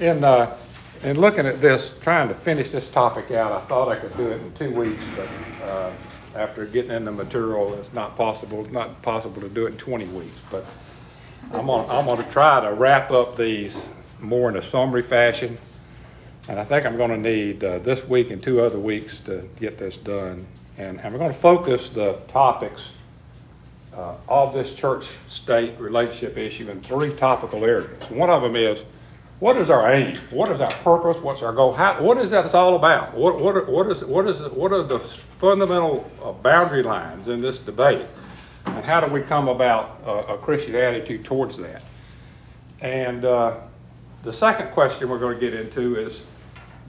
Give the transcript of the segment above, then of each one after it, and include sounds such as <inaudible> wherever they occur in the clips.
In, uh, in looking at this, trying to finish this topic out, I thought I could do it in two weeks, but, uh, after getting in the material, it's not possible, it's not possible to do it in twenty weeks, but I'm gonna, I'm gonna try to wrap up these more in a summary fashion. And I think I'm gonna need, uh, this week and two other weeks to get this done. And I'm gonna focus the topics, uh, of this church-state relationship issue in three topical areas. One of them is, what is our aim? What is our purpose? What's our goal? How, what is that all about? What, what, what is, what is, what are the fundamental uh, boundary lines in this debate? And how do we come about a, a Christian attitude towards that? And, uh, the second question we're gonna get into is,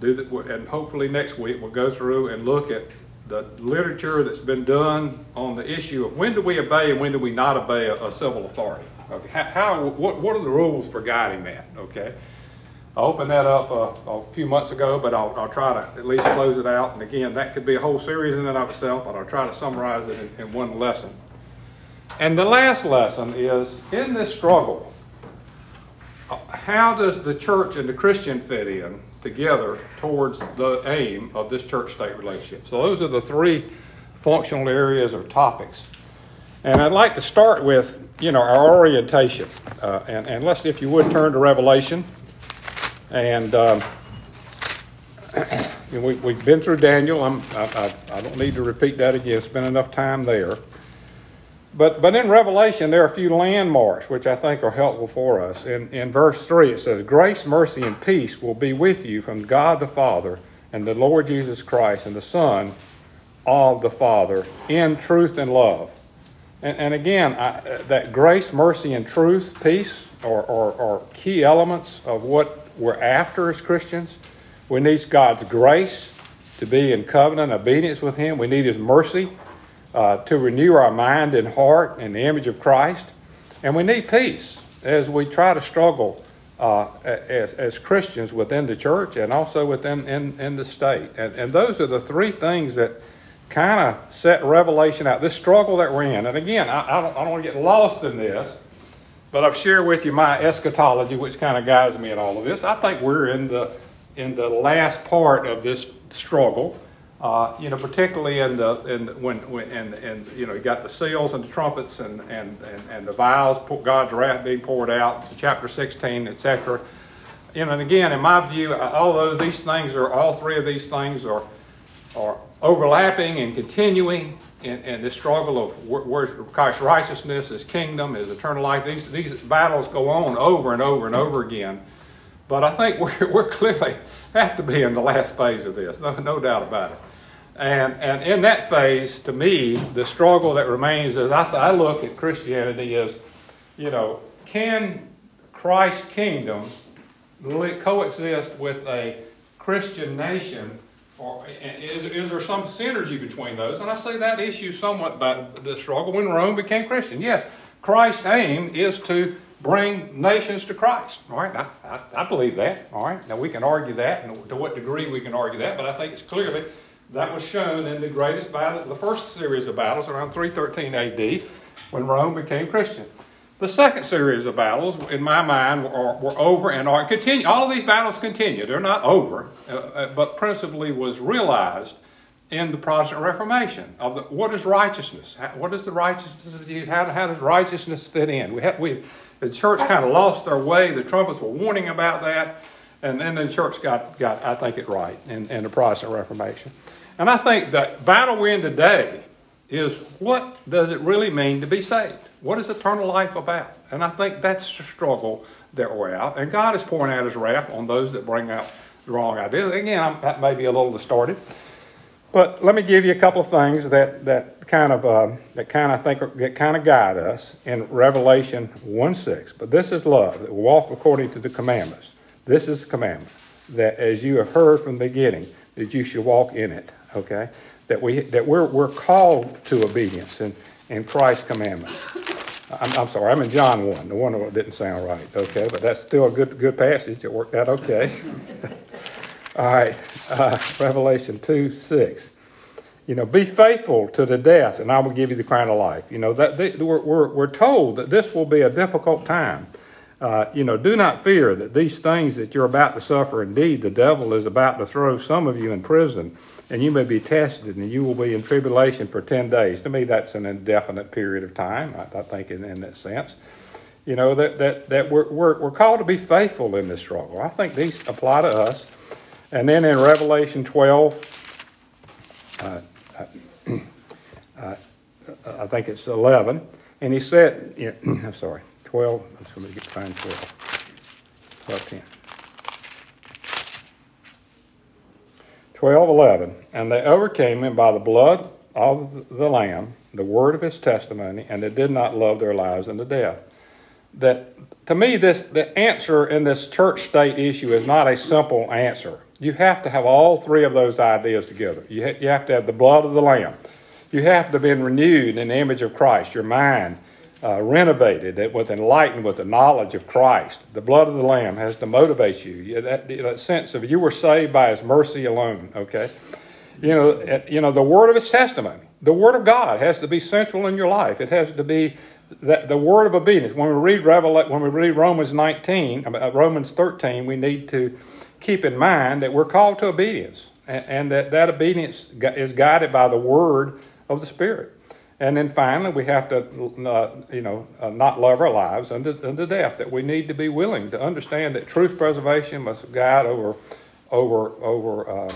do, the- and hopefully next week, we'll go through and look at the literature that's been done on the issue of when do we obey and when do we not obey a, a civil authority? Okay, how, how, what, what are the rules for guiding that, okay? I opened that up uh, a few months ago, but I'll, I'll try to at least close it out. And again, that could be a whole series in and of itself, but I'll try to summarize it in, in one lesson. And the last lesson is in this struggle, uh, how does the church and the Christian fit in together towards the aim of this church-state relationship? So those are the three functional areas or topics. And I'd like to start with, you know, our orientation. Uh, and, and let's, if you would, turn to Revelation. And um, we, we've been through Daniel. I, I, I don't need to repeat that again. Spent enough time there. But, but in Revelation, there are a few landmarks which I think are helpful for us. In, in verse 3, it says, Grace, mercy, and peace will be with you from God the Father and the Lord Jesus Christ and the Son of the Father in truth and love. And, and again, I, that grace, mercy, and truth, peace, are, are, are key elements of what we're after as Christians. We need God's grace to be in covenant obedience with Him. We need His mercy uh, to renew our mind and heart in the image of Christ. And we need peace as we try to struggle uh, as, as Christians within the church and also within in, in the state. And, and those are the three things that kind of set Revelation out, this struggle that we're in. And again, I, I don't, I don't want to get lost in this, but I've shared with you my eschatology, which kind of guides me in all of this. I think we're in the, in the last part of this struggle. Uh, you know, particularly in the in when when and and you know you got the seals and the trumpets and and and, and the vials, God's wrath being poured out, chapter sixteen, etc. You know, and again, in my view, all those these things are all three of these things are are overlapping and continuing in, in this struggle of Christ's righteousness, His kingdom, His eternal life. These these battles go on over and over and over again. But I think we're, we're clearly have to be in the last phase of this, no, no doubt about it. And, and in that phase, to me, the struggle that remains as I, I look at Christianity is, you know, can Christ's kingdom coexist with a Christian nation? Or is, is there some synergy between those? And I say that issue somewhat by the struggle when Rome became Christian. Yes, Christ's aim is to bring nations to Christ. All right, I, I, I believe that. All right, now we can argue that, and to what degree we can argue that, but I think it's clearly that was shown in the greatest battle, the first series of battles around 313 AD when Rome became Christian. The second series of battles, in my mind, were, were over and are continue. All of these battles continue. They're not over, uh, but principally was realized in the Protestant Reformation of the, what is righteousness? What is the righteousness of Jesus? How, how does righteousness fit in? We, have, we the church kind of lost their way. The trumpets were warning about that, and then the church got, got I think it right in, in the Protestant Reformation. And I think the battle we're in today is what does it really mean to be saved? What is eternal life about? And I think that's the struggle that we're out. And God is pouring out his wrath on those that bring out the wrong ideas. Again, I'm, that may be a little distorted. But let me give you a couple of things that, that kind of uh, that kind of think that kind of guide us in Revelation 1 6. But this is love, that walk according to the commandments. This is the commandment, that as you have heard from the beginning, that you should walk in it. Okay? That we that we're we're called to obedience in, in Christ's commandments. I'm, I'm sorry, I'm in John 1, the one that didn't sound right, okay, but that's still a good, good passage, it worked out okay. <laughs> All right, uh, Revelation 2, 6. You know, be faithful to the death, and I will give you the crown of life. You know, that they, we're, we're, we're told that this will be a difficult time. Uh, you know, do not fear that these things that you're about to suffer, indeed, the devil is about to throw some of you in prison, and you may be tested, and you will be in tribulation for 10 days. To me, that's an indefinite period of time, I, I think, in, in that sense. You know, that, that, that we're, we're, we're called to be faithful in this struggle. I think these apply to us. And then in Revelation 12, uh, uh, I think it's 11, and he said, <clears throat> I'm sorry, 12, let's let me get find 12. 12, 10. 12, 11, and they overcame him by the blood of the Lamb, the word of his testimony, and they did not love their lives unto death. That to me, this the answer in this church state issue is not a simple answer. You have to have all three of those ideas together. You, ha- you have to have the blood of the Lamb. You have to have been renewed in the image of Christ, your mind uh, renovated with enlightened with the knowledge of Christ. The blood of the Lamb has to motivate you. That, that sense of you were saved by His mercy alone. Okay, you know, you know the word of His testimony. The word of God has to be central in your life. It has to be the, the word of obedience. When we read Revelation, when we read Romans 19, uh, Romans 13, we need to keep in mind that we're called to obedience, and, and that that obedience is guided by the word of the Spirit. And then finally, we have to, uh, you know, uh, not love our lives unto, unto death. That we need to be willing to understand that truth preservation must guide over, over, over, uh,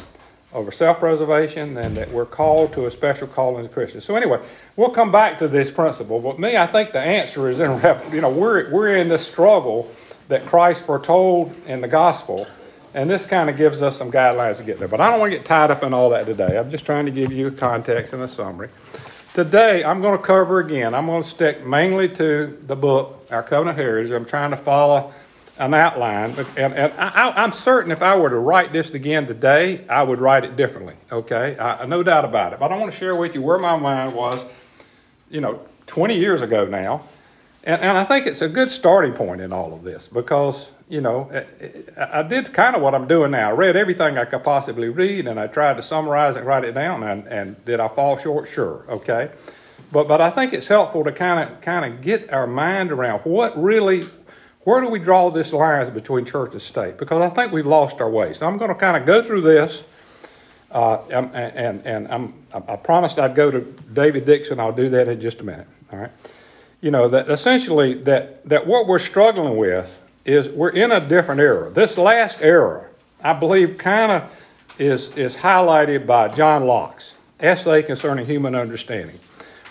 over self-preservation, and that we're called to a special calling as Christians. So anyway, we'll come back to this principle. But me, I think the answer is in, you know, we're we're in this struggle that Christ foretold in the gospel, and this kind of gives us some guidelines to get there. But I don't want to get tied up in all that today. I'm just trying to give you a context and a summary. Today, I'm going to cover again, I'm going to stick mainly to the book, Our Covenant Heritage. I'm trying to follow an outline. And, and I, am certain if I were to write this again today, I would write it differently, okay? I, no doubt about it. But I want to share with you where my mind was, you know, 20 years ago now. And, and I think it's a good starting point in all of this because you know, I did kind of what I'm doing now. I read everything I could possibly read, and I tried to summarize and write it down. And, and did I fall short? Sure, okay. But but I think it's helpful to kind of kind of get our mind around what really, where do we draw this lines between church and state? Because I think we've lost our way. So I'm going to kind of go through this. Uh, and and, and I promised I'd go to David Dickson. I'll do that in just a minute. All right. You know that essentially that that what we're struggling with is we're in a different era. This last era, I believe, kind of is, is highlighted by John Locke's essay concerning human understanding.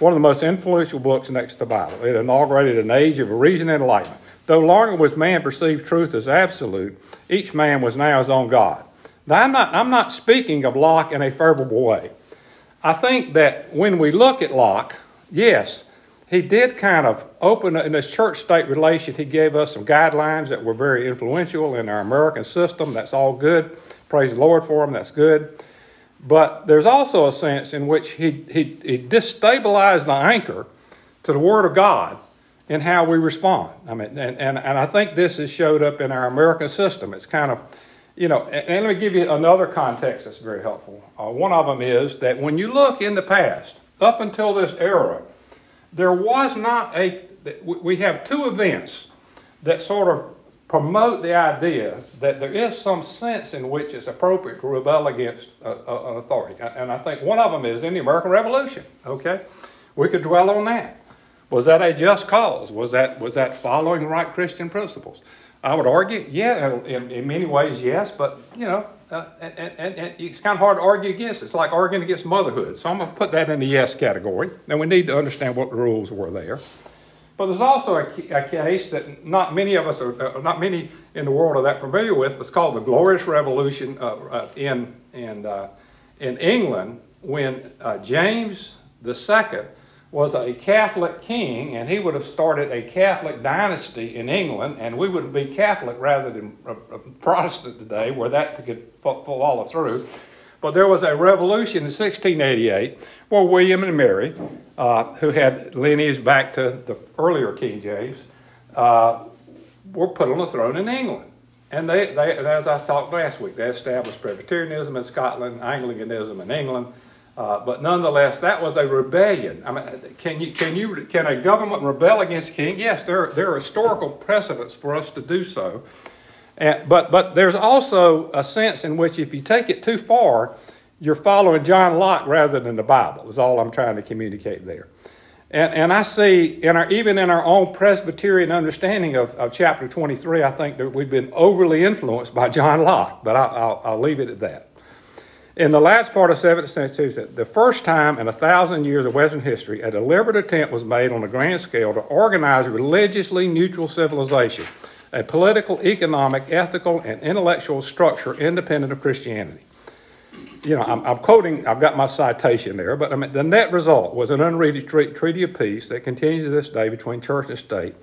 One of the most influential books next to the Bible. It inaugurated an age of reason and enlightenment. Though longer was man perceived truth as absolute, each man was now his own God. Now, I'm not, I'm not speaking of Locke in a favorable way. I think that when we look at Locke, yes, he did kind of open in this church state relation. He gave us some guidelines that were very influential in our American system. That's all good. Praise the Lord for him. That's good. But there's also a sense in which he, he, he destabilized the anchor to the Word of God in how we respond. I mean, and, and, and I think this has showed up in our American system. It's kind of, you know, and, and let me give you another context that's very helpful. Uh, one of them is that when you look in the past, up until this era, there was not a, we have two events that sort of promote the idea that there is some sense in which it's appropriate to rebel against an authority. And I think one of them is in the American Revolution, okay? We could dwell on that. Was that a just cause? Was that, was that following right Christian principles? I would argue, yeah, in, in many ways, yes, but, you know, uh, and, and, and, it's kind of hard to argue against. It's like arguing against motherhood. So I'm going to put that in the yes category. And we need to understand what the rules were there. But there's also a, a case that not many of us are, uh, not many in the world are that familiar with. It's called the Glorious Revolution uh, uh in in uh, in England when uh, James II was a Catholic king, and he would have started a Catholic dynasty in England, and we would be Catholic rather than Protestant today, where that could follow through. But there was a revolution in 1688 where William and Mary, uh, who had lineage back to the earlier King James, uh, were put on the throne in England. And they, they, as I talked last week, they established Presbyterianism in Scotland, Anglicanism in England. Uh, but nonetheless, that was a rebellion. I mean, can you, can you, can a government rebel against a king? Yes, there, there are historical precedents for us to do so. And, but, but there's also a sense in which if you take it too far, you're following John Locke rather than the Bible, is all I'm trying to communicate there. And, and I see, in our, even in our own Presbyterian understanding of, of chapter 23, I think that we've been overly influenced by John Locke, but I, will I'll leave it at that. In the last part of 17th century, the first time in a thousand years of Western history, a deliberate attempt was made on a grand scale to organize a religiously neutral civilization a political, economic, ethical, and intellectual structure independent of Christianity. You know, I'm, I'm quoting, I've got my citation there, but I mean, the net result was an unread treaty of peace that continues to this day between church and state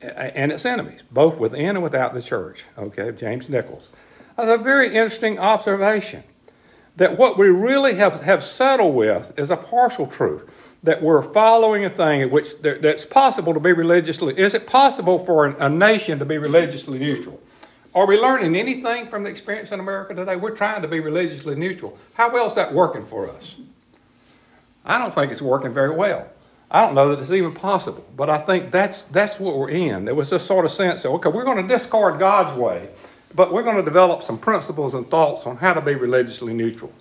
and its enemies, both within and without the church. Okay, James Nichols. That's a very interesting observation that what we really have, have settled with is a partial truth that we're following a thing in which there, that's possible to be religiously. Is it possible for a nation to be religiously neutral? Are we learning anything from the experience in America today? We're trying to be religiously neutral. How well is that working for us? I don't think it's working very well. I don't know that it's even possible, but I think that's that's what we're in. There was this sort of sense of okay, we're going to discard God's way, but we're going to develop some principles and thoughts on how to be religiously neutral.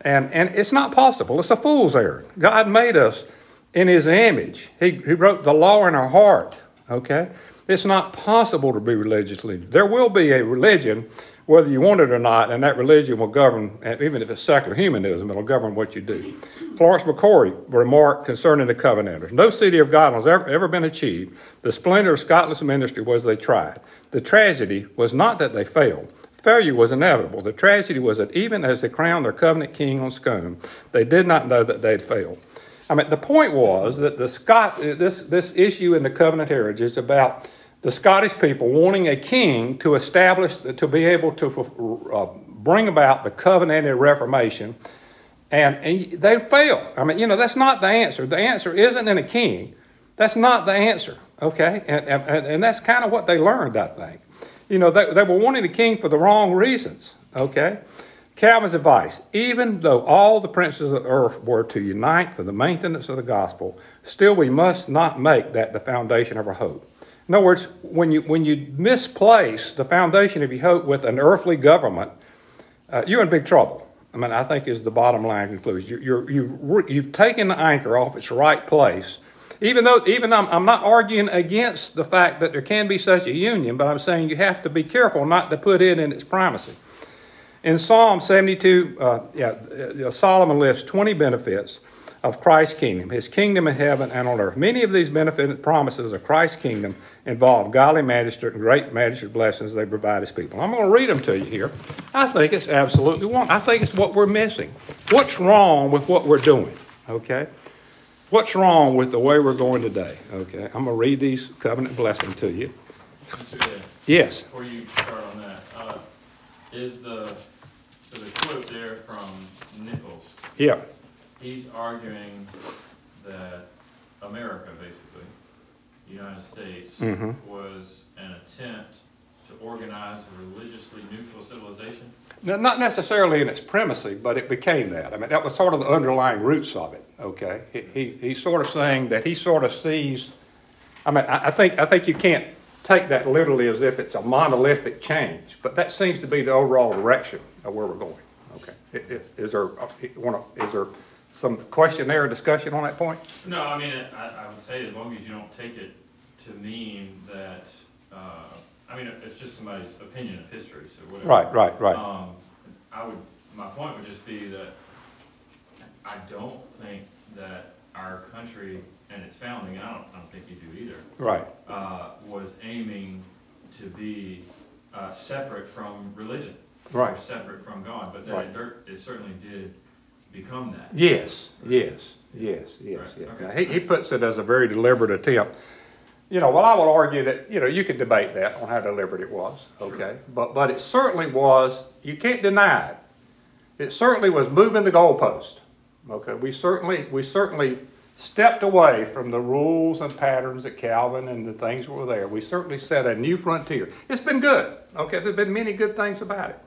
And, and it's not possible. It's a fool's errand. God made us in his image. He, he wrote the law in our heart, okay? It's not possible to be religiously. There will be a religion, whether you want it or not, and that religion will govern, even if it's secular humanism, it'll govern what you do. Florence McCory remarked concerning the Covenanters No city of God has ever, ever been achieved. The splendor of Scotland's ministry was they tried. The tragedy was not that they failed, failure was inevitable. The tragedy was that even as they crowned their covenant king on Scone, they did not know that they'd failed. I mean, the point was that the Scot, this, this issue in the covenant heritage is about the Scottish people wanting a king to establish, to be able to uh, bring about the covenanted reformation, and, and they failed. I mean, you know, that's not the answer. The answer isn't in a king. That's not the answer, okay? And, and, and that's kind of what they learned, I think. You know, they, they were wanting a king for the wrong reasons, okay? Calvin's advice even though all the princes of the earth were to unite for the maintenance of the gospel, still we must not make that the foundation of our hope. In other words, when you, when you misplace the foundation of your hope with an earthly government, uh, you're in big trouble. I mean, I think is the bottom line conclusion. You're, you've, you've taken the anchor off its right place even though, even I'm, I'm not arguing against the fact that there can be such a union, but I'm saying you have to be careful not to put it in its primacy. In Psalm 72, uh, yeah, uh, Solomon lists 20 benefits of Christ's kingdom, his kingdom in heaven and on earth. Many of these benefit promises of Christ's kingdom involve godly magistrate and great magistrate blessings they provide his people. I'm going to read them to you here. I think it's absolutely wrong. I think it's what we're missing. What's wrong with what we're doing? Okay? What's wrong with the way we're going today? Okay, I'm going to read these covenant blessings to you. Mr. Yes. before you start on that, uh, is the, so the quote there from Nichols, Yeah. he's arguing that America, basically, the United States, Mhm. was an attempt to organize a religiously neutral civilization? Not necessarily in its primacy, but it became that. I mean, that was sort of the underlying roots of it. Okay, he, he, he's sort of saying that he sort of sees. I mean, I, I think I think you can't take that literally as if it's a monolithic change, but that seems to be the overall direction of where we're going. Okay, is there is there some question there or discussion on that point? No, I mean, I, I would say as long as you don't take it to mean that, uh, I mean, it's just somebody's opinion of history, so whatever. Right, right, right. Um, I would, my point would just be that I don't think that our country and its founding, and I don't, I don't think you do either, Right, uh, was aiming to be, uh, separate from religion. Right. Or separate from God, but that Right. it, it certainly did become that. Yes, yes, yes, yes, Right, yes. okay. Now, He, he puts it as a very deliberate attempt. You know, well, I would argue that, you know, you could debate that on how deliberate it was, okay? But, but it certainly was, you can't deny it. it certainly was moving the goalpost. Okay, we certainly, we certainly stepped away from the rules and patterns that Calvin and the things were there. We certainly set a new frontier. It's been good. Okay, there's been many good things about it.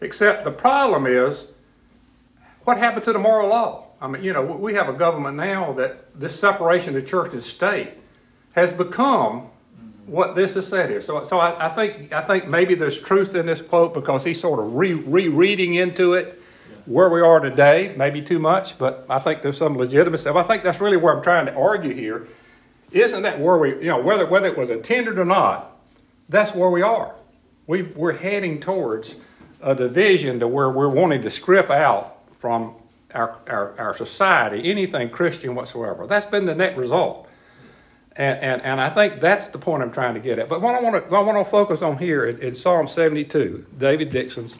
Except the problem is, what happened to the moral law? I mean, you know, we have a government now that this separation of church and state has become what this is said here. So, so I, I think I think maybe there's truth in this quote because he's sort of re, rereading into it where we are today. Maybe too much, but I think there's some legitimacy. I think that's really where I'm trying to argue here. Isn't that where we, you know, whether whether it was intended or not, that's where we are. We we're heading towards a division to where we're wanting to strip out from our, our, our society anything Christian whatsoever. That's been the net result. And, and, and I think that's the point I'm trying to get at. But what I want to, I want to focus on here in, in Psalm 72, David Dickson's,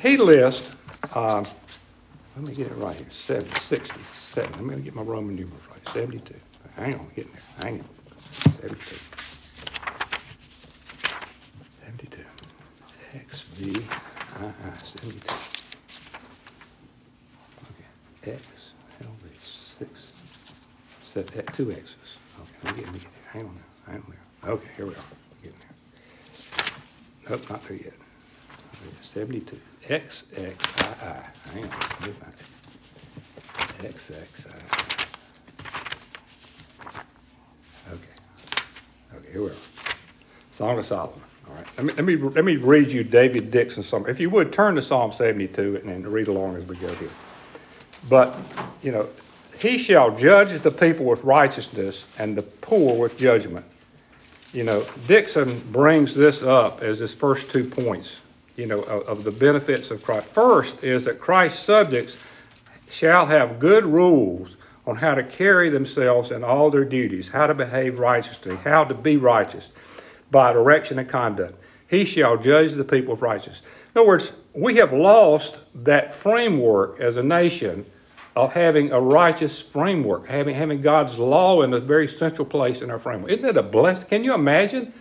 he lists, uh, let me get it right here. Seven sixty-seven. I'm going to get my Roman numerals right. 72. Hang on, getting there. Hang on. 72. 72. XV. 72. Okay. X. LV. 6. that. Eh, two X's. Okay, let me get, let me get there. Hang on now. Hang on there. Okay, here we are. Getting there. Nope, not there yet. 72. XXII. Hang on, let me find it. XXII. Okay. Okay, here we are. Song of Solomon. All right. Let me, let me, let me read you David Dickson's song. If you would, turn to Psalm 72 and, and read along as we go here. But, you know, he shall judge the people with righteousness and the poor with judgment. You know, Dickson brings this up as his first two points you know, of, of the benefits of Christ. First is that Christ's subjects shall have good rules on how to carry themselves in all their duties, how to behave righteously, how to be righteous by direction and conduct. He shall judge the people with righteousness. In other words, we have lost that framework as a nation of having a righteous framework, having, having God's law in a very central place in our framework. Isn't it a blessing? Can you imagine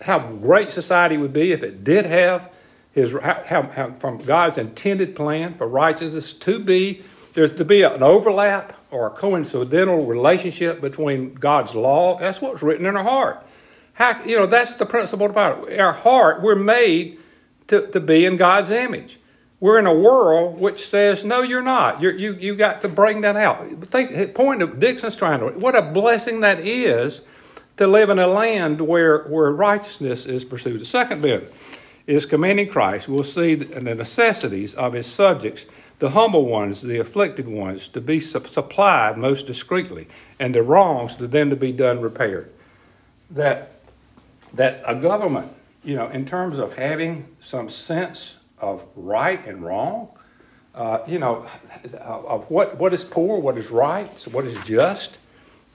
how great society would be if it did have his how, how, from God's intended plan for righteousness to be there's to be an overlap or a coincidental relationship between God's law. That's what's written in our heart. How, you know, that's the principle about it. Our heart, we're made to, to be in God's image. We're in a world which says, no, you're not. You're, you you got to bring that out. Think, point of Dickson's trying to, what a blessing that is to live in a land where, where righteousness is pursued. The second bit is commending Christ. We'll see the necessities of his subjects, the humble ones, the afflicted ones, to be su- supplied most discreetly, and the wrongs to then to be done repaired. That, that a government, you know, in terms of having some sense of right and wrong, uh, you know, of what, what is poor, what is right, what is just,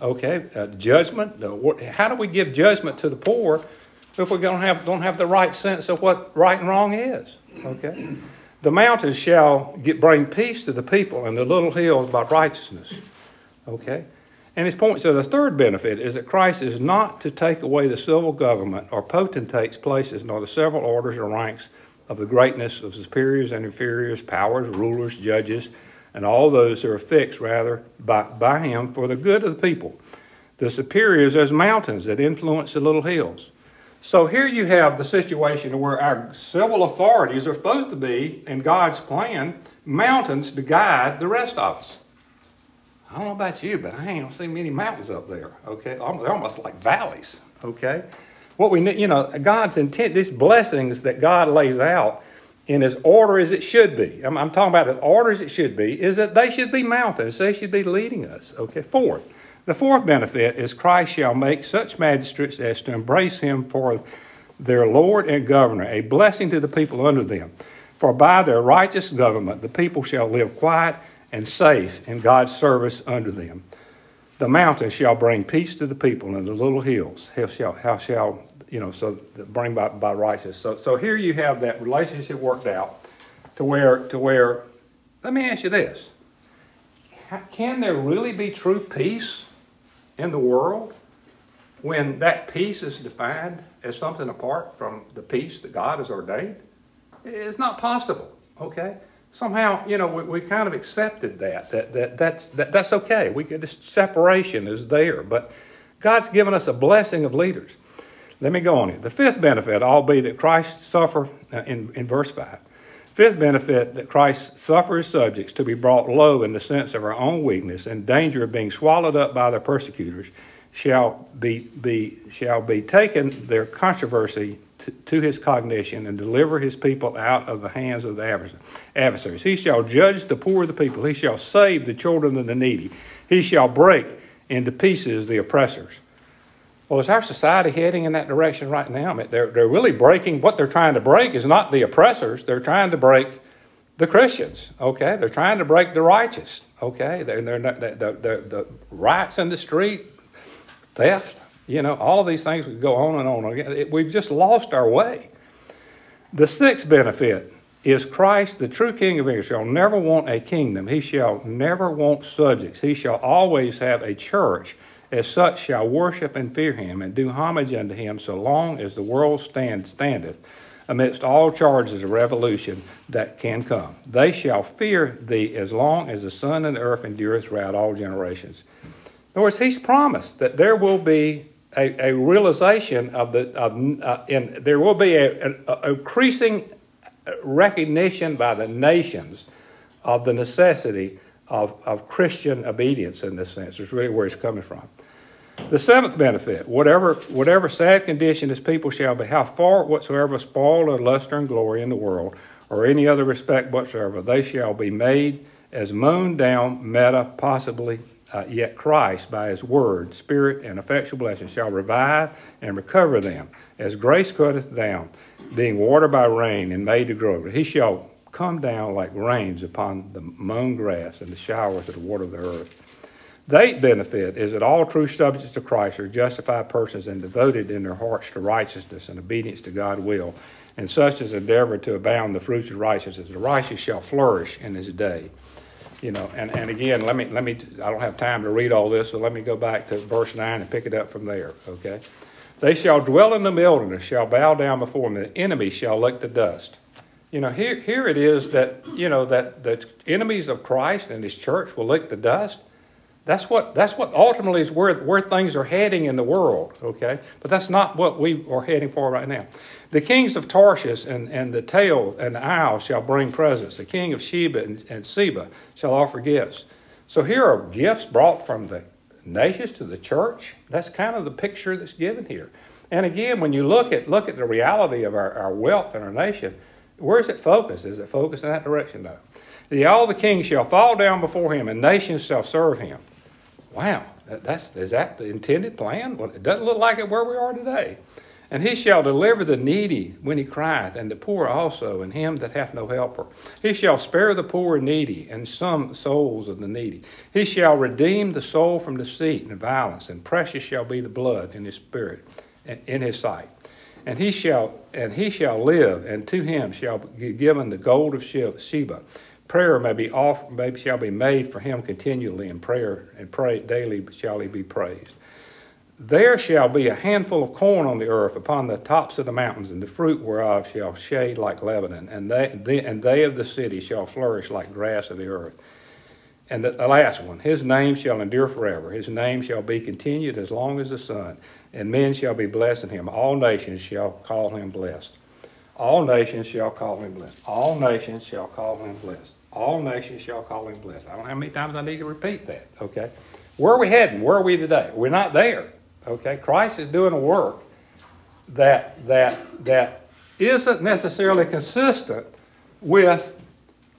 okay, uh, judgment. What, how do we give judgment to the poor if we don't have, don't have the right sense of what right and wrong is? Okay. The mountains shall get, bring peace to the people, and the little hills by righteousness. Okay. And his point so the third benefit is that Christ is not to take away the civil government or potentates' places, nor the several orders or ranks of the greatness of superiors and inferiors, powers, rulers, judges, and all those who are fixed rather by, by him for the good of the people. The superiors as mountains that influence the little hills. So here you have the situation where our civil authorities are supposed to be, in God's plan, mountains to guide the rest of us. I don't know about you, but I ain't seen many mountains up there. Okay, they're almost like valleys. Okay, what we need, you know, God's intent, these blessings that God lays out in His order as it should be. I'm, I'm talking about the order as it should be. Is that they should be mountains. They should be leading us. Okay. Fourth, the fourth benefit is Christ shall make such magistrates as to embrace Him for their Lord and Governor, a blessing to the people under them. For by their righteous government the people shall live quiet and safe in God's service under them. The mountains shall bring peace to the people, and the little hills how shall, how shall you know, so bring by, by righteousness. So, so here you have that relationship worked out to where, to where, let me ask you this. Can there really be true peace in the world when that peace is defined as something apart from the peace that God has ordained? It's not possible, okay? somehow, you know, we, we kind of accepted that, that, that that's, that, that's okay. We get this separation is there, but God's given us a blessing of leaders. Let me go on here. The fifth benefit, all be that Christ suffer, uh, in, in verse 5. Fifth benefit, that Christ suffer his subjects to be brought low in the sense of our own weakness and danger of being swallowed up by their persecutors, shall be, be, shall be taken their controversy to, to his cognition and deliver his people out of the hands of the adversaries. He shall judge the poor of the people. He shall save the children of the needy. He shall break into pieces the oppressors. Well, is our society heading in that direction right now? I mean, they're, they're really breaking, what they're trying to break is not the oppressors, they're trying to break the Christians, okay? They're trying to break the righteous, okay? They're, they're not, the, the, the, riots in the street, theft, you know, all of these things would go on and on. It- We've just lost our way. The sixth benefit is Christ, the true King of Israel, never want a kingdom. He shall never want subjects. He shall always have a church. As such shall worship and fear him and do homage unto him so long as the world stand, standeth amidst all charges of revolution that can come. They shall fear thee as long as the sun and the earth endureth throughout all generations. In other words, he's promised that there will be a, a realization of the, of, uh, in, there will be a, a, a increasing recognition by the nations of the necessity of, of Christian obedience in this sense. Is really where it's coming from. The seventh benefit, whatever, whatever sad condition his people shall be, how far whatsoever spoil or luster and glory in the world, or any other respect whatsoever, they shall be made as mown down, meta, possibly, uh, yet Christ, by his word, spirit, and effectual blessing, shall revive and recover them, as grace cutteth down, being watered by rain and made to grow. He shall come down like rains upon the mown grass and the showers of the water of the earth. The eighth benefit is that all true subjects of Christ are justified persons and devoted in their hearts to righteousness and obedience to God's will, and such as endeavor to abound the fruits of righteousness. The righteous shall flourish in his day. You know, and, and again, let me let me I don't have time to read all this, so let me go back to verse nine and pick it up from there. Okay. They shall dwell in the wilderness, shall bow down before him, the enemy shall lick the dust. You know, here here it is that, you know, that the enemies of Christ and his church will lick the dust. That's what that's what ultimately is where where things are heading in the world, okay? But that's not what we are heading for right now. The kings of Tarshish and, and the tail and the owl shall bring presents. The king of Sheba and, and Seba shall offer gifts. So here are gifts brought from the nations to the church. That's kind of the picture that's given here. And again, when you look at look at the reality of our, our wealth in our nation, where's it focused? Is it focused in that direction? No. The, all the kings shall fall down before him, and nations shall serve him. Wow, that, that's is that the intended plan? Well, it doesn't look like it where we are today. And he shall deliver the needy when he crieth, and the poor also, and him that hath no helper. He shall spare the poor and needy, and some souls of the needy. He shall redeem the soul from deceit and violence, and precious shall be the blood in his spirit, in his sight. And he shall and he shall live, and to him shall be given the gold of Sheba. Prayer may be off, maybe shall be made for him continually, and prayer and pray daily shall he be praised. There shall be a handful of corn on the earth upon the tops of the mountains, and the fruit whereof shall shade like Lebanon, and they, they and they of the city shall flourish like grass of the earth. And the, the last one, his name shall endure forever. His name shall be continued as long as the sun, and men shall be blessed in him. All nations shall call him blessed. All nations shall call him blessed. All nations shall call him blessed. All nations shall call him blessed. I don't know how many times I need to repeat that, okay? Where are we heading? Where are we today? We're not there, okay? Christ is doing a work that, that, that isn't necessarily consistent with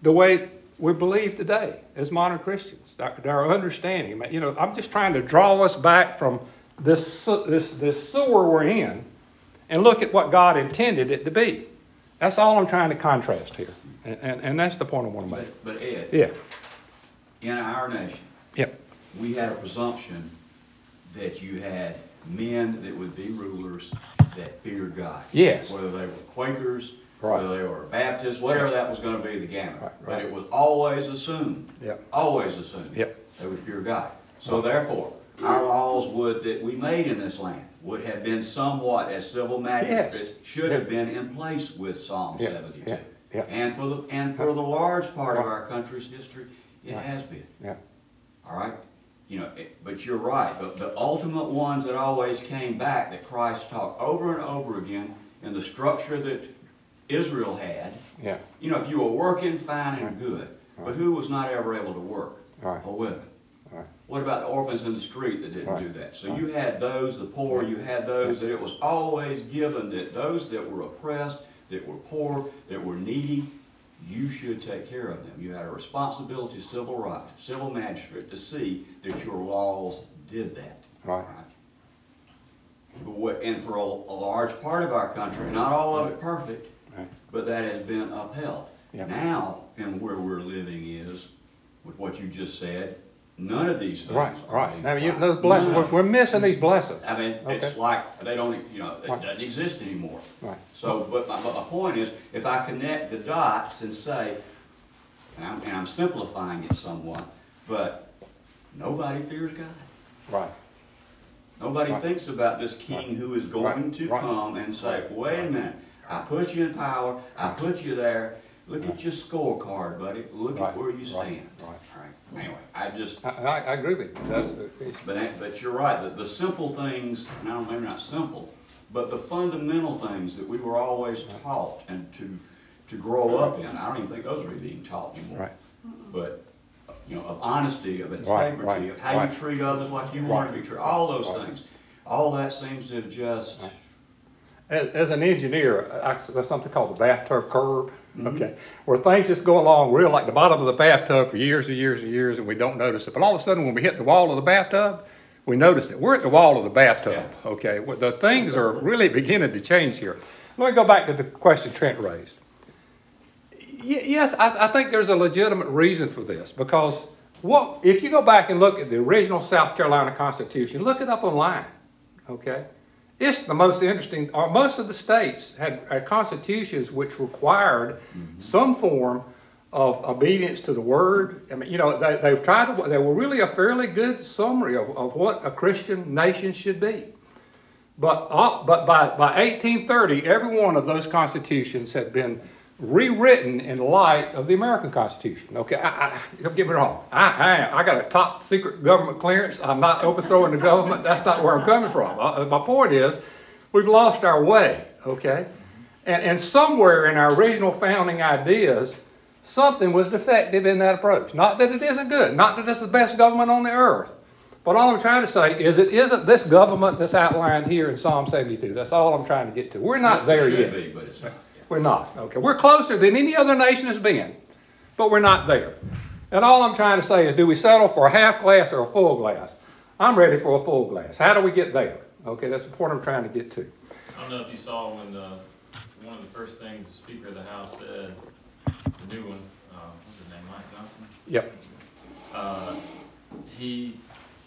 the way we believe today as modern Christians, our, our understanding. You know, I'm just trying to draw us back from this, this, this sewer we're in and look at what God intended it to be. That's all I'm trying to contrast here. And, and, and that's the point I want to make. But, but Ed, Yeah. in our nation, Yep. we had a presumption that you had men that would be rulers that feared God. Yes. Whether they were Quakers, Right. whether they were Baptists, whatever that was gonna be the gamut. Right, right. But it was always assumed. Yep. Always assumed. Yep. They would fear God. So therefore, our laws would, that we made in this land, would have been somewhat as civil magistrates should have been in place with Psalm Yeah, seventy-two. yeah. Yeah. And for the, and for the large part of our country's history, it Right. has been. Yeah, All right? You know, it- but you're right, the, the ultimate ones that always came back that Christ taught over and over again in the structure that Israel had, yeah, you know, if you were working, fine and good, but who was not ever able to work? Right. A women. Right, What about the orphans in the street that didn't Right. do that? So Right. you had those, the poor, you had those that it was always given that those that were oppressed, that were poor, that were needy, you should take care of them. You had a responsibility, civil rights, civil magistrate, to see that your laws did that. Right. But what, and for a, a large part of our country, not all of it perfect, right, but that has been upheld. Yeah. Now, and where we're living is, with what you just said, none of these things right, are right. being Now, you, applied. those blessings, None we're, of we're missing these blessings. I mean, Okay. it's like, they don't, you know, it Right. doesn't exist anymore. Right. So, but my, but my point is, if I connect the dots and say, and I'm, and I'm simplifying it somewhat, but nobody fears God. Right, Nobody Right. thinks about this king who is going Right. to Right. come and say, wait a minute, I put you in power, I put you there, look at your scorecard, buddy, look Right. at where you Right. stand. Right. Right, anyway, I just, I, I, I agree with you, that's the issue. but, that- but you're right, the, the simple things, don't, maybe not simple, but the fundamental things that we were always taught and to, to grow up in, I don't even think those are being taught anymore. Right. But, you know, of honesty, of Right, integrity, right, of how you right. treat others like you want to be treated, all those Right. things. All that seems to have just, As, as an engineer, I, there's something called the bathtub curve, Mm-hmm. okay, where things just go along real like the bottom of the bathtub for years and years and years, and we don't notice it. But all of a sudden, when we hit the wall of the bathtub, we notice it. We're at the wall of the bathtub, Yeah. okay. Well, the things are really beginning to change here. Let me go back to the question Trent raised. Y- yes, I, I think there's a legitimate reason for this because what if you go back and look at the original South Carolina Constitution, look it up online, okay? It's the most interesting. Or most of the states had, had constitutions which required some form of obedience to the word. I mean, you know, they, they've tried to. They were really a fairly good summary of, of what a Christian nation should be. But, uh, but by, by 1830, every one of those constitutions had been rewritten in light of the American Constitution. Okay, I, I, don't get me wrong. I, I, I got a top secret government clearance. I'm not overthrowing the government. That's not where I'm coming from. Uh, my point is, we've lost our way. Okay, and, and somewhere in our original founding ideas, something was defective in that approach. Not that it isn't good. Not that it's the best government on the earth. But all I'm trying to say is it isn't this government that's outlined here in Psalm 72. That's all I'm trying to get to. We're not there yet. be, but it's not. We're not. Okay. We're closer than any other nation has been, but we're not there. And all I'm trying to say is do we settle for a half glass or a full glass? I'm ready for a full glass. How do we get there? Okay, that's the point I'm trying to get to. I don't know if you saw when the, one of the first things the Speaker of the House said, the new one, uh, what's his name, Mike Johnson? Yep. Uh, he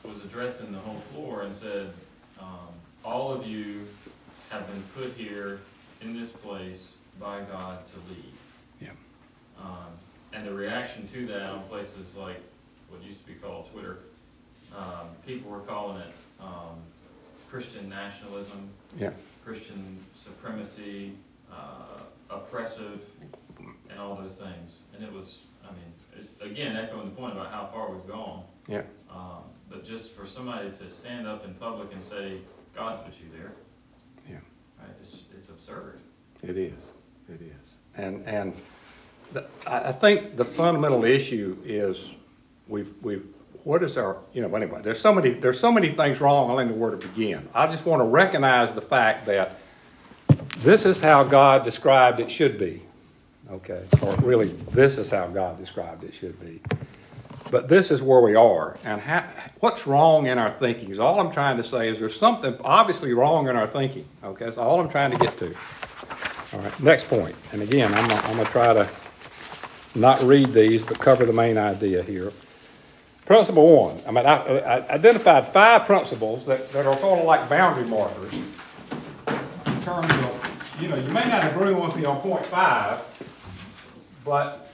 was addressing the whole floor and said, um, all of you have been put here in this place by God to lead. Yeah. Um, and the reaction to that on places like what used to be called Twitter, um, people were calling it, um, Christian nationalism, Yeah. Christian supremacy, uh, oppressive, and all those things. And it was, I mean, it, again, echoing the point about how far we've gone. Yeah. Um, but just for somebody to stand up in public and say, God put you there, Yeah. right, it's, it's absurd. It is. It is. And and the, I, think the fundamental issue is we've we've what is our you know anyway there's so many there's so many things wrong. I don't know where to begin. I just want to recognize the fact that this is how God described it should be. Okay, or really this is how God described it should be. But this is where we are, and what's wrong in our thinking is all I'm trying to say is there's something obviously wrong in our thinking. Okay, that's all I'm trying to get to. All right, next point. And again, I'm gonna, try to not read these, but cover the main idea here. Principle one, I mean, I, I identified five principles that, that are sort of like boundary markers. In terms of, you know, you may not agree with me on point five, but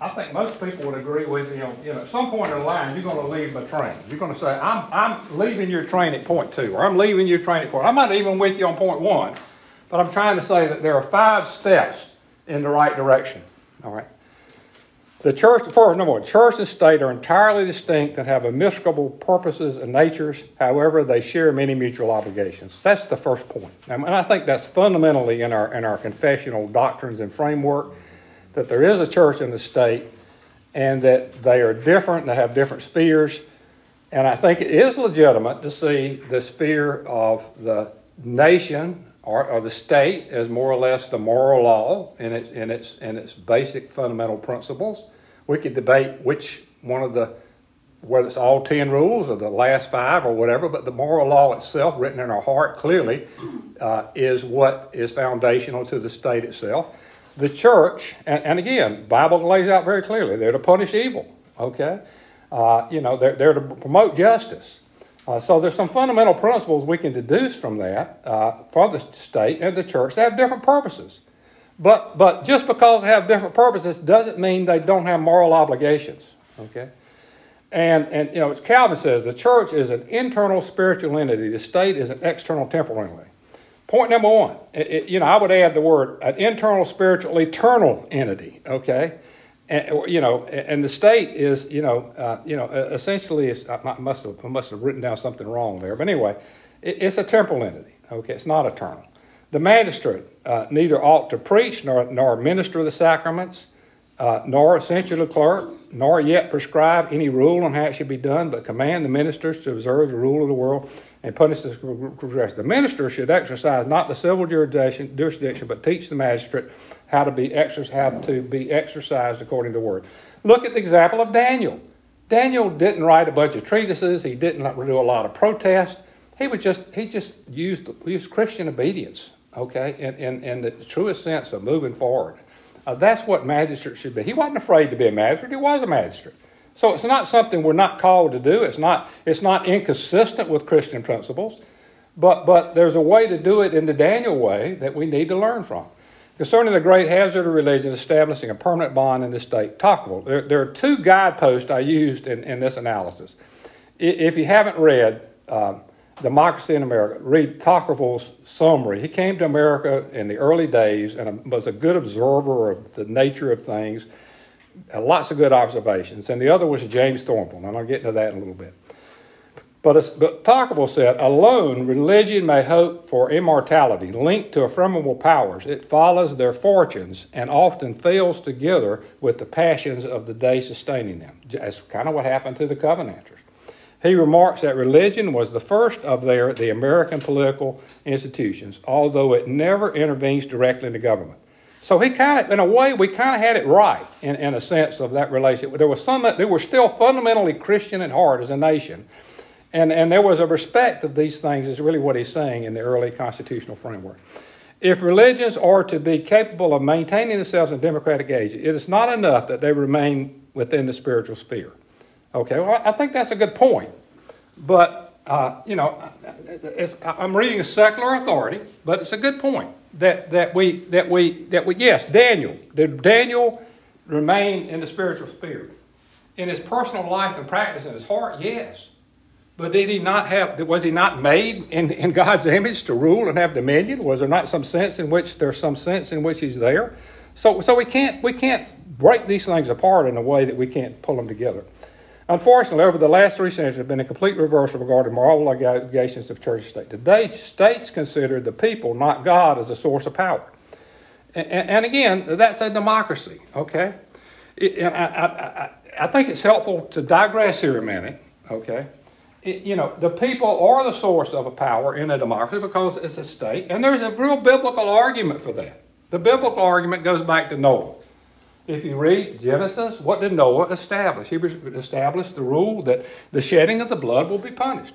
I think most people would agree with on, you know, at some point in the line, you're gonna leave the train. You're gonna say, I'm, I'm leaving your train at point two, or I'm leaving your train at point. I'm not even with you on point one, but I'm trying to say that there are five steps in the right direction. All right. The church, first, number one, church and state are entirely distinct and have immiscible purposes and natures. However, they share many mutual obligations. That's the first point. And I think that's fundamentally in our, in our confessional doctrines and framework that there is a church and a state and that they are different and they have different spheres. And I think it is legitimate to see the sphere of the nation or, or the state as more or less the moral law in its, in, its, in its basic fundamental principles. We could debate which one of the, whether it's all 10 rules or the last five or whatever, but the moral law itself, written in our heart clearly, uh, is what is foundational to the state itself. The church, and, and again, Bible lays out very clearly, they're to punish evil, okay? Uh, you know, they're, they're to promote justice. Uh, so there's some fundamental principles we can deduce from that uh, for the state and the church. They have different purposes. But, but just because they have different purposes doesn't mean they don't have moral obligations. Okay? And, and you know, as Calvin says, the church is an internal spiritual entity. The state is an external temporal entity. Point number one, it, it, you know, I would add the word an internal spiritual eternal entity. Okay? And, you know, and the state is, you know, uh, you know, essentially, I must have I must have written down something wrong there, but anyway, it, it's a temporal entity. Okay, it's not eternal. The magistrate uh, neither ought to preach nor nor minister the sacraments, uh, nor censure the clerk, nor yet prescribe any rule on how it should be done, but command the ministers to observe the rule of the world and punish the transgressor. The minister should exercise not the civil jurisdiction, jurisdiction, but teach the magistrate how to be exercised, how to be exercised according to the word. Look at the example of Daniel. Daniel didn't write a bunch of treatises. He didn't do a lot of protest. He was just he just used used Christian obedience, okay, in, in, in the truest sense of moving forward. Uh, that's what magistrate should be. He wasn't afraid to be a magistrate. He was a magistrate. So it's not something we're not called to do. It's not, it's not inconsistent with Christian principles, but, but there's a way to do it in the Daniel way that we need to learn from. Concerning the great hazard of religion establishing a permanent bond in the state, Tocqueville, there, there are two guideposts I used in, in this analysis. If you haven't read um, Democracy in America, read Tocqueville's summary. He came to America in the early days and was a good observer of the nature of things lots of good observations. And the other was James Thornwell, and I'll get into that in a little bit. But, but Tocqueville said, alone religion may hope for immortality, linked to affirmable powers. It follows their fortunes and often fails together with the passions of the day sustaining them. That's kind of what happened to the Covenanters. He remarks that religion was the first of their, the American political institutions, although it never intervenes directly in the government. So he kind of, in a way, we kind of had it right in, in a sense of that relationship. There was some that they were still fundamentally Christian at heart as a nation. And, and there was a respect of these things, is really what he's saying in the early constitutional framework. If religions are to be capable of maintaining themselves in democratic age, it is not enough that they remain within the spiritual sphere. Okay, well, I think that's a good point. But, uh, you know, I'm reading a secular authority, but it's a good point that, that we that we that we yes, Daniel. Did Daniel remain in the spiritual sphere? In his personal life and practice in his heart, yes. But did he not have was he not made in, in God's image to rule and have dominion? Was there not some sense in which there's some sense in which he's there? So so we can't we can't break these things apart in a way that we can't pull them together. Unfortunately, over the last three centuries, there has been a complete reversal regarding moral obligations of church and state. Today, states consider the people, not God, as a source of power. And, and again, that's a democracy, okay? It, I, I, I, think it's helpful to digress here a minute, okay? You know, the people are the source of a power in a democracy because it's a state, and there's a real biblical argument for that. The biblical argument goes back to Noah. If you read Genesis, what did Noah establish? He established the rule that the shedding of the blood will be punished.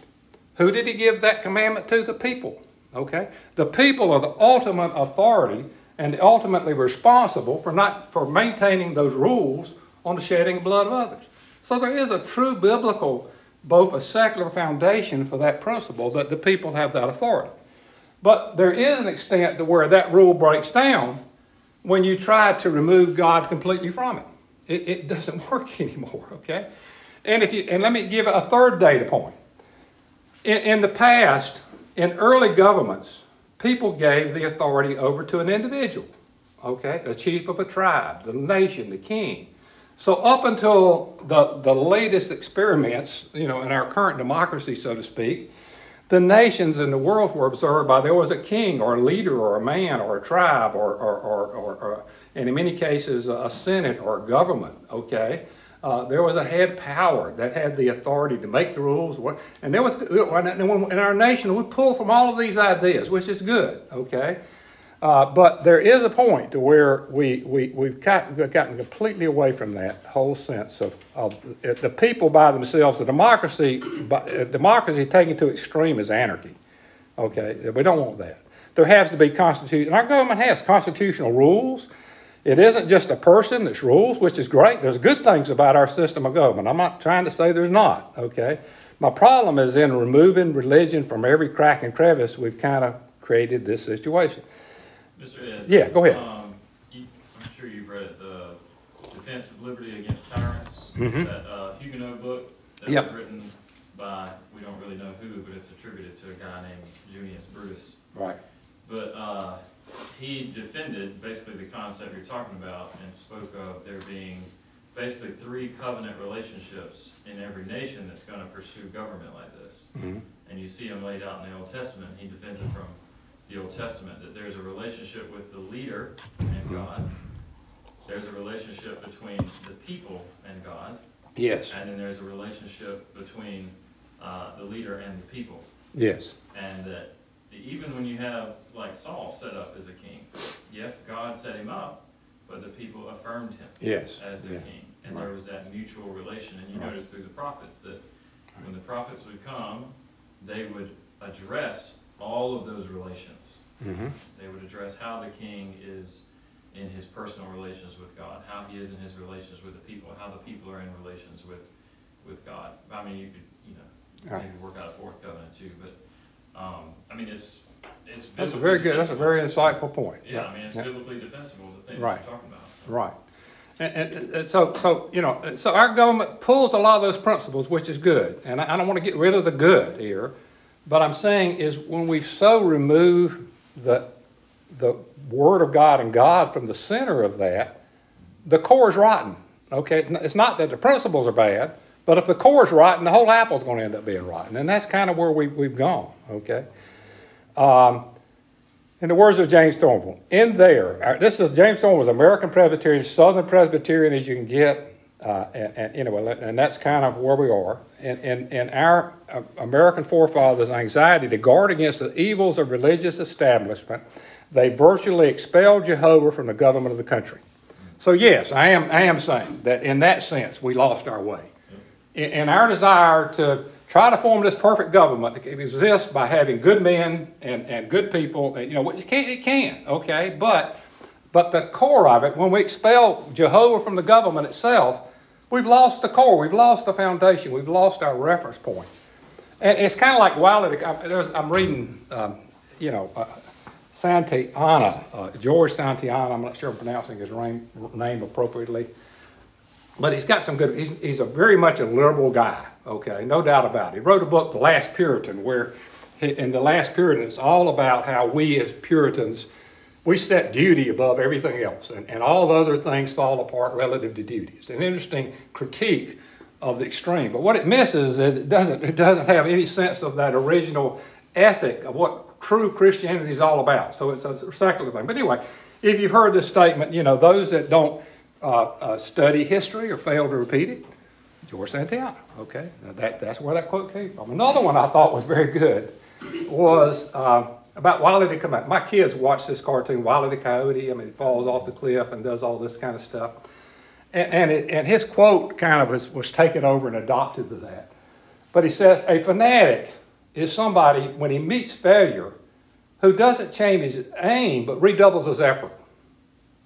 Who did he give that commandment to? The people. Okay? The people are the ultimate authority and ultimately responsible for not for maintaining those rules on the shedding of blood of others. So there is a true biblical, both a secular foundation for that principle that the people have that authority. But there is an extent to where that rule breaks down when you try to remove God completely from it. It, it <laughs> doesn't work anymore, okay? And, if you, and let me give a third data point. In, in the past, in early governments, people gave the authority over to an individual, okay? The chief of a tribe, the nation, the king. So up until the, the latest experiments, you know, in our current democracy, so to speak, the nations in the world were observed by there was a king or a leader or a man or a tribe or, or, or, or, or and in many cases a senate or a government, okay? Uh, there was a head power that had the authority to make the rules. And there was, in our nation, we pull from all of these ideas, which is good, okay? Uh, but there is a point to where we, we, we've gotten, we've gotten completely away from that whole sense of, of the people by themselves. The democracy, by, uh, democracy taken to extreme is anarchy. Okay, we don't want that. There has to be constitution. Our government has constitutional rules. It isn't just a person that's rules, which is great. There's good things about our system of government. I'm not trying to say there's not. Okay, my problem is in removing religion from every crack and crevice. We've kind of created this situation. Mr. Ed? Yeah, go ahead. Um, you, I'm sure you've read it, the Defense of Liberty Against Tyrants, Mhm. that uh, Huguenot book that Yep. was written by, we don't really know who, but it's attributed to a guy named Junius Brutus. Right. But uh, he defended basically the concept you're talking about and spoke of there being basically three covenant relationships in every nation that's going to pursue government like this. Mhm. And you see them laid out in the Old Testament. He defends it from the Old Testament that there's a relationship with the leader and God. There's a relationship between the people and God. Yes. And then there's a relationship between uh, the leader and the people. Yes. And that even when you have, like Saul set up as a king, yes, God set him up, but the people affirmed him Yes. as their Yeah. king. And there was that mutual relation. And you Right. notice through the prophets that when the prophets would come, they would address all of those relations. Mm-hmm. They would address how the king is in his personal relations with God, how he is in his relations with the people, how the people are in relations with, with God. I mean, you could, you know, maybe work out a fourth covenant too, but, um, I mean, it's, it's. That's a very good, that's a very insightful point. Yeah, I mean, it's Yeah. biblically defensible, the things Right. you're talking about. so. Right. And, and, and so, so, you know, so our government pulls a lot of those principles, which is good. And I, I don't want to get rid of the good here. But I'm saying is when we so remove the, the Word of God and God from the center of that, the core is rotten. Okay? It's not that the principles are bad, but if the core is rotten, the whole apple's going to end up being rotten. And that's kind of where we, we've gone. Okay? Um, in the words of James Thornwell, in there, uh, this is James Thornwell was American Presbyterian, Southern Presbyterian as you can get, uh, and, and anyway, and that's kind of where we are. And, and, and our uh, American forefathers' anxiety to guard against the evils of religious establishment, they virtually expelled Jehovah from the government of the country. So yes, I am, I am saying that in that sense, we lost our way. In, in our desire to try to form this perfect government, it exists by having good men and, and good people, and, you know, which it can, it can, okay? But, but the core of it, when we expel Jehovah from the government itself, we've lost the core, we've lost the foundation, we've lost our reference point. And it's kind of like Wiley, I'm, reading, um, you know, uh, Santayana, uh, George Santayana, I'm not sure I'm pronouncing his name, name appropriately. But he's got some good, he's, he's a very much a liberal guy, okay, no doubt about it. He wrote a book, The Last Puritan, where in The Last Puritan, it's all about how we as Puritans, we set duty above everything else, and, and all the other things fall apart relative to duty. It's an interesting critique of the extreme. But what it misses is it doesn't, it doesn't have any sense of that original ethic of what true Christianity is all about. So it's a secular thing. But anyway, if you've heard this statement, you know, those that don't uh, uh, study history or fail to repeat it, George Santayana. Okay, now that, that's where that quote came from. Another one I thought was very good was uh, about Wile E. Coyote. My kids watch this cartoon, Wile the Coyote. I mean, he falls off the cliff and does all this kind of stuff. And, and, it, and his quote kind of was, was taken over and adopted to that. But he says, a fanatic is somebody, when he meets failure, who doesn't change his aim but redoubles his effort.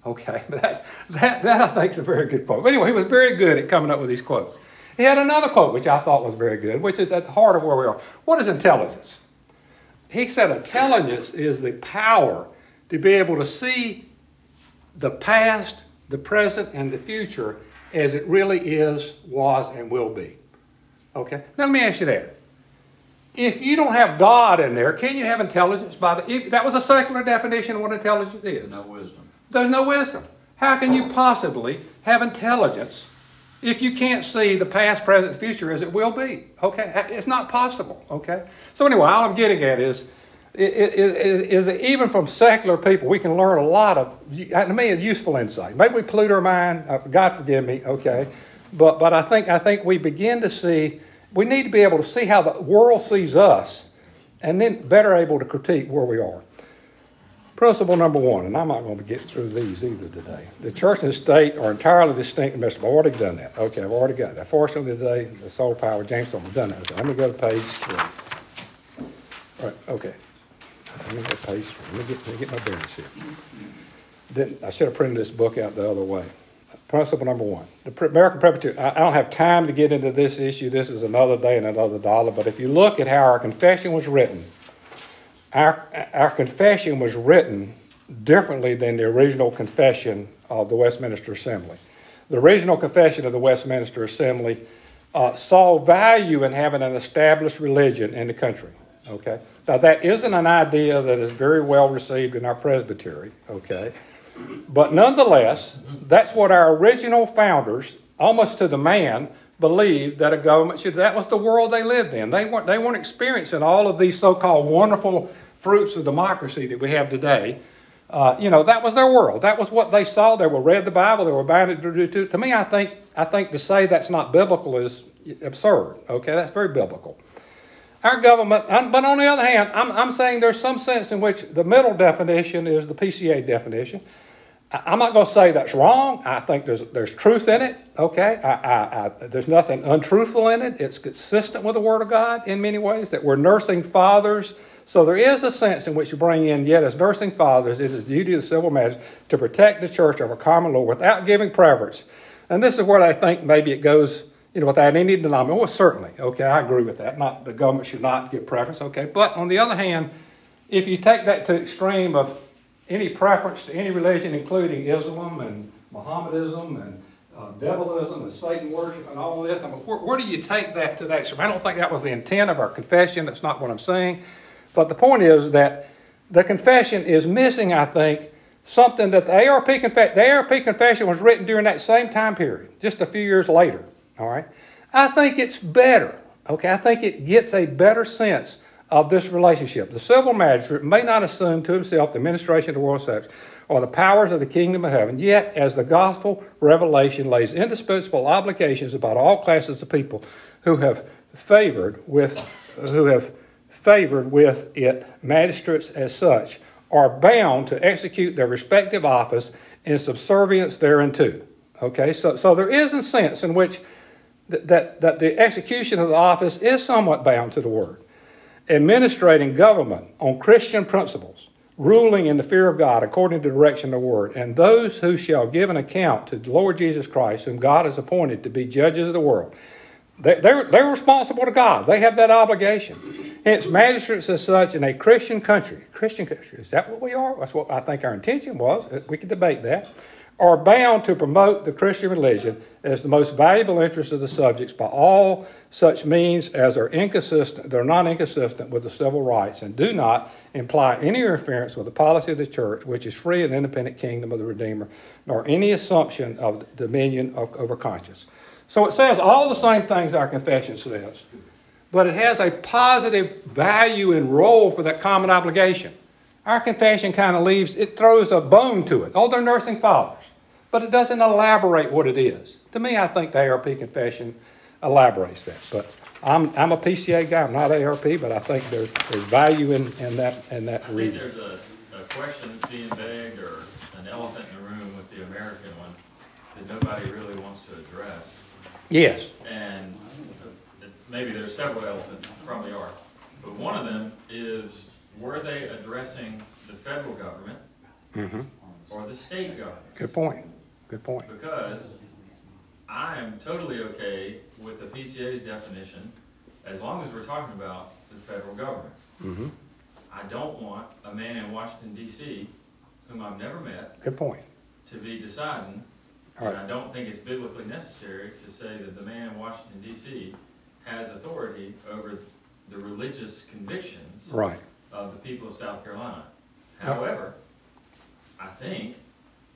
Okay, <laughs> that, that, that I think is a very good quote. But anyway, he was very good at coming up with these quotes. He had another quote which I thought was very good, which is at the heart of where we are. What is intelligence? He said intelligence is the power to be able to see the past, the present, and the future as it really is, was, and will be. Okay? Now let me ask you that. If you don't have God in there, can you have intelligence by the if, that was a secular definition of what intelligence is. No wisdom. There's no wisdom. How can you possibly have intelligence if you can't see the past, present, future as it will be? Okay, it's not possible. Okay. So anyway, all I'm getting at is, is, is, even from secular people, we can learn a lot of, to me, useful insight. Maybe we pollute our mind. Uh, God forgive me. Okay, but but I think I think we begin to see. We need to be able to see how the world sees us, and then better able to critique where we are. Principle number one, and I'm not going to get through these either today. The church and state are entirely distinct and I've already done that. Okay, I've already got that. Fortunately today, the soul power, James has done that. So let me go to page three. All right, okay. Let me go to page three. Let me get, let me get my bearings here. Then, I should have printed this book out the other way. Principle number one. The American Presbyterian, I, I don't have time to get into this issue. This is another day and another dollar. But if you look at how our confession was written, our, our confession was written differently than the original confession of the Westminster Assembly. The original confession of the Westminster Assembly uh, saw value in having an established religion in the country. Okay, now that isn't an idea that is very well received in our presbytery. Okay, but nonetheless, that's what our original founders, almost to the man, believed that a government should. That was the world they lived in. They weren't. They weren't experiencing all of these so-called wonderful fruits of democracy that we have today. Uh, you know, that was their world. That was what they saw. They were read the Bible. They were bound to do. To, to me, I think I think to say that's not biblical is absurd. Okay, that's very biblical. Our government, um, but on the other hand, I'm, I'm saying there's some sense in which the middle definition is the PCA definition. I'm not going to say that's wrong. I think there's there's truth in it. Okay, I, I, I, there's nothing untruthful in it. It's consistent with the Word of God in many ways. That we're nursing fathers. So there is a sense in which you bring in, yet as nursing fathers, it is the duty of the civil magistrate to protect the church over common law without giving preference. And this is where I think maybe it goes, you know, without any denomination. Well, certainly, okay, I agree with that. Not the government should not give preference, okay. But on the other hand, if you take that to extreme of any preference to any religion, including Islam and Mohammedanism and uh, devilism and Satan worship and all this, I mean, where, where do you take that to that extreme? I don't think that was the intent of our confession. That's not what I'm saying. But the point is that the confession is missing, I think, something that the ARP confession, the ARP confession was written during that same time period, just a few years later. All right. I think it's better. Okay. I think it gets a better sense of this relationship. The civil magistrate may not assume to himself the administration of the world sex or the powers of the kingdom of heaven, yet as the gospel revelation lays indispensable obligations about all classes of people who have favored with who have favored with it, magistrates as such are bound to execute their respective office in subservience thereunto. Okay, so, so there is a sense in which th- that, that the execution of the office is somewhat bound to the word. Administrating government on Christian principles, ruling in the fear of God according to the direction of the word, and those who shall give an account to the Lord Jesus Christ, whom God has appointed to be judges of the world. They, they're, they're responsible to God. They have that obligation. Hence, magistrates as such in a Christian country, Christian country, is that what we are? That's what I think our intention was. We could debate that. Are bound to promote the Christian religion as the most valuable interest of the subjects by all such means as are inconsistent, they're not inconsistent with the civil rights and do not imply any interference with the policy of the church, which is free and independent kingdom of the Redeemer, nor any assumption of dominion over conscience. So it says all the same things our confession says, but it has a positive value and role for that common obligation. Our confession kind of leaves, it throws a bone to it. Oh, they're nursing fathers. But it doesn't elaborate what it is. To me, I think the ARP confession elaborates that. But I'm, I'm a PCA guy, I'm not ARP, but I think there's, there's value in, in that, in that I think reading. there's a, a question that's being begged, or an elephant in the room with the American one, that nobody really wants to address. Yes. And maybe there's several elephants, probably are. But one of them is, were they addressing the federal government hmm or the state government? Good point. Good point. Because I am totally okay with the PCA's definition, as long as we're talking about the federal government. hmm I don't want a man in Washington DC, whom I've never met, Good point. to be deciding. And. I don't think it's biblically necessary to say that the man in Washington DC has authority over the religious convictions Right. of the people of South Carolina. Yep. However, I think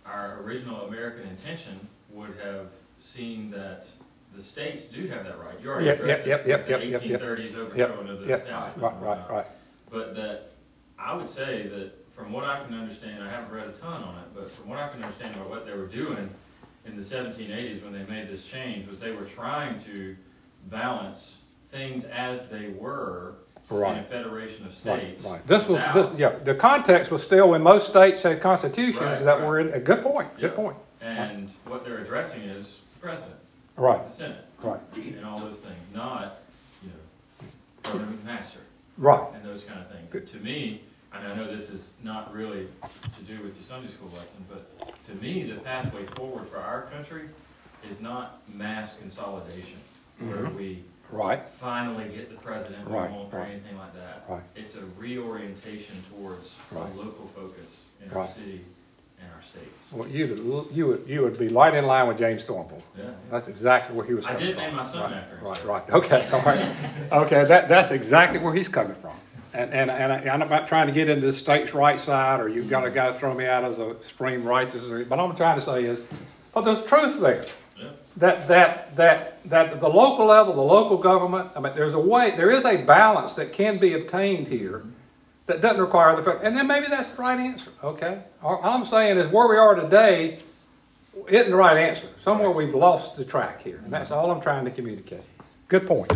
our original American intention would have seen that the states do have that right. You already Yep, addressed yep, it, yep, yep, the yep, yep. thirties overthrow Yep, of the yep, establishment. right, and right, right. But that, I would say that, from what I can understand, I haven't read a ton on it, but from what I can understand about what they were doing in the seventeen eighties when they made this change, was they were trying to balance things as they were in a Right. federation of Right, states. right. This was, without- this- yeah, the context was still when most states had constitutions Right, that right. were in, a good point, good point. And what they're addressing is the president, Right, the Senate, right, and all those things, not, you know, Brother McMaster. right. and those kind of things. And to me, and I know this is not really to do with your Sunday school lesson, but to me, the pathway forward for our country is not mass consolidation, where Mhm. we Right, finally get the president we Right, want or right. anything like that. right. It's a reorientation towards Right. a local focus in our city and our states. Well, you, you would, you would be right in line with James Thornwell. Yeah. That's exactly where he was I coming from. I did name my son Right, after him, Right, so- right, okay, all right. Okay, that, that's exactly where he's coming from. And, and, and I- I'm not trying to get into the state's right side, or you've got a guy throw me out as a supreme righteous, but I'm trying to say is, but there's truth there. Yeah. That, that, that, that the local level, the local government, I mean, there's a way, there is a balance that can be obtained here mm-hmm. That doesn't require the, federal- and then maybe that's the right answer, okay? All I'm saying is where we are today isn't the right answer. Somewhere we've lost the track here, and that's all I'm trying to communicate. Good point.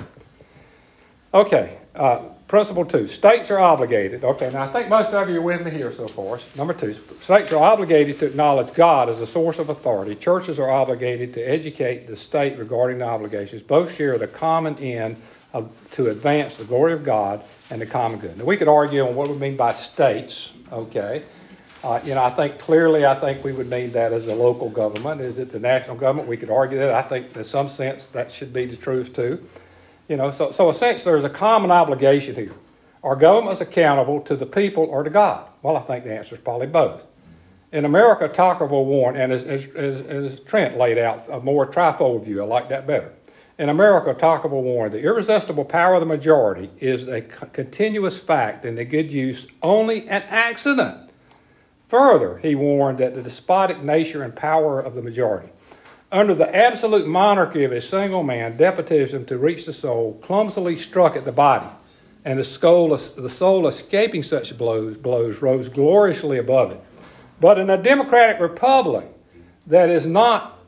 Okay, uh, principle two, states are obligated, okay, now I think most of you are with me here so far. Number two, states are obligated to acknowledge God as a source of authority. Churches are obligated to educate the state regarding the obligations. Both share the common end of, to advance the glory of God and the common good. Now, we could argue on what we mean by states, okay? Uh, you know, I think clearly, I think we would mean that as a local government. Is it the national government? We could argue that. I think in some sense that should be the truth too. You know, so, so essentially there's a common obligation here. Are governments accountable to the people or to God? Well, I think the answer is probably both. In America, Tocqueville warned, and as, as, as Trent laid out a more trifold view, I like that better. In America, Tocqueville warned, the irresistible power of the majority is a continuous fact and a good use only an accident. Further, he warned that the despotic nature and power of the majority. Under the absolute monarchy of a single man, despotism to reach the soul clumsily struck at the body, and the soul, the soul escaping such blows, blows rose gloriously above it. But in a democratic republic, that is not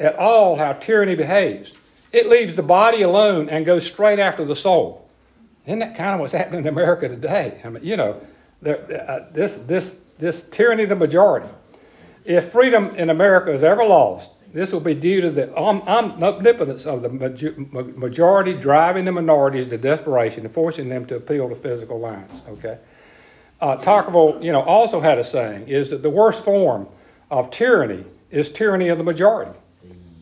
at all how tyranny behaves. It leaves the body alone and goes straight after the soul. Isn't that kind of what's happening in America today? I mean, you know, uh, this, this, this tyranny of the majority. If freedom in America is ever lost, this will be due to the om- om- omnipotence of the majority driving the minorities to desperation and forcing them to appeal to physical lines. Okay. Uh, Tocqueville, you know, also had a saying: "Is that the worst form of tyranny is tyranny of the majority."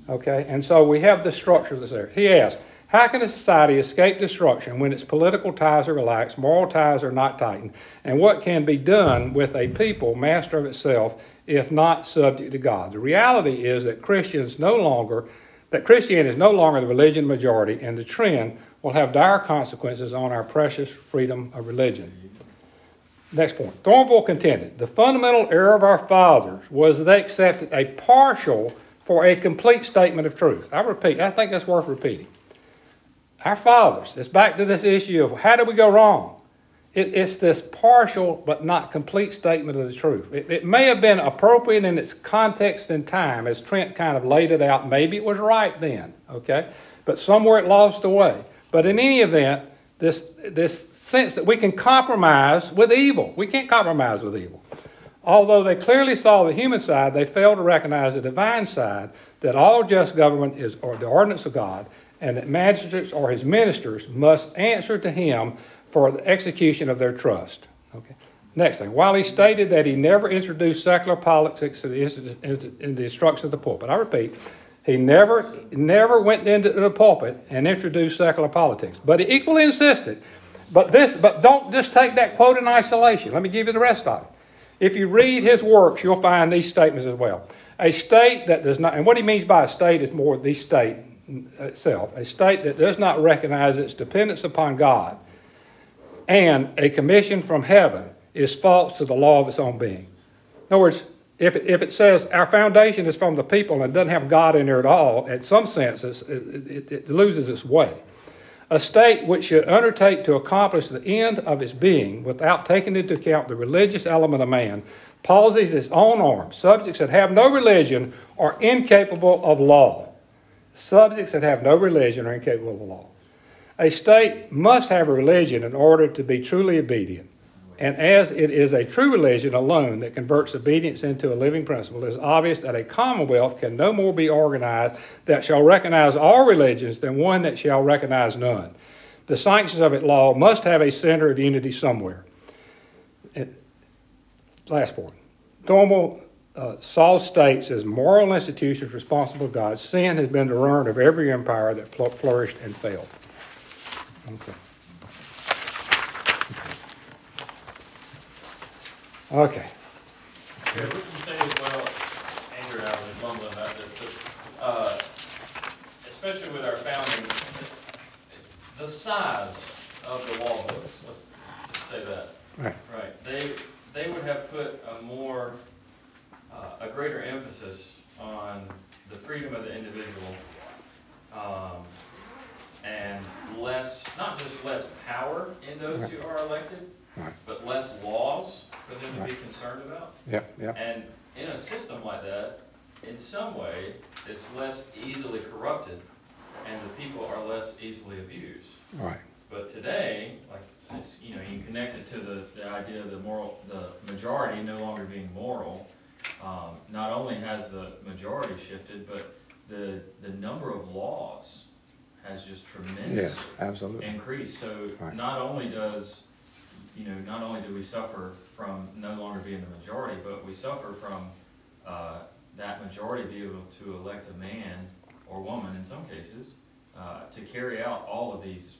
Okay, and so we have the structure that's there. He asked, How can a society escape destruction when its political ties are relaxed, moral ties are not tightened, and what can be done with a people master of itself if not subject to God? The reality is that Christians no longer, that Christianity is no longer the religion majority, and the trend will have dire consequences on our precious freedom of religion. Next point. Thornwell contended the fundamental error of our fathers was that they accepted a partial for a complete statement of truth. I repeat, I think that's worth repeating. Our fathers, it's back to this issue of how do we go wrong? It, it's this partial but not complete statement of the truth. It, it may have been appropriate in its context and time, as Trent kind of laid it out. Maybe it was right then, okay? But somewhere it lost the way. But in any event, this, this sense that we can compromise with evil. We can't compromise with evil. Although they clearly saw the human side, they failed to recognize the divine side that all just government is the ordinance of God, and that magistrates or his ministers must answer to him for the execution of their trust. Okay. Next thing, while he stated that he never introduced secular politics in the, in the instruction of the pulpit, I repeat, he never, never went into the pulpit and introduced secular politics. But he equally insisted. But this, but don't just take that quote in isolation. Let me give you the rest of it. If you read his works, you'll find these statements as well. A state that does not, and what he means by a state is more the state itself, a state that does not recognize its dependence upon God and a commission from heaven is false to the law of its own being. In other words, If, if it says our foundation is from the people and doesn't have God in there at all, in some sense, it, it, it loses its way. A state which should undertake to accomplish the end of its being without taking into account the religious element of man palsies its own arms. Subjects that have no religion are incapable of law. Subjects that have no religion are incapable of law. A state must have a religion in order to be truly obedient. And as it is a true religion alone that converts obedience into a living principle, it is obvious that a commonwealth can no more be organized that shall recognize all religions than one that shall recognize none. The sanctions of its law must have a center of unity somewhere. Last point. Thornwell uh, Saul states as moral institutions responsible to God, sin has been the ruin of every empire that fl- flourished and failed. Okay. Okay. Yeah, what you say as well, Andrew and I was mumbling about this, but, uh, especially with our founding, the size of the law books, let's just say that. Right. Right, they, they would have put a more, uh, a greater emphasis on the freedom of the individual, um, and less, not just less power in those who are elected, Right. but less laws for them to be concerned about. Yep, yep. And in a system like that, in some way, it's less easily corrupted, and the people are less easily abused. Right. But today, like, it's, you know, you connect it to the, the idea of the moral, the majority no longer being moral. Um, not only has the majority shifted, but the, the number of laws has just tremendous absolutely. increased. So Right. not only does, you know, not only do we suffer from no longer being the majority, but we suffer from, uh, that majority being able to elect a man or woman in some cases, uh, to carry out all of these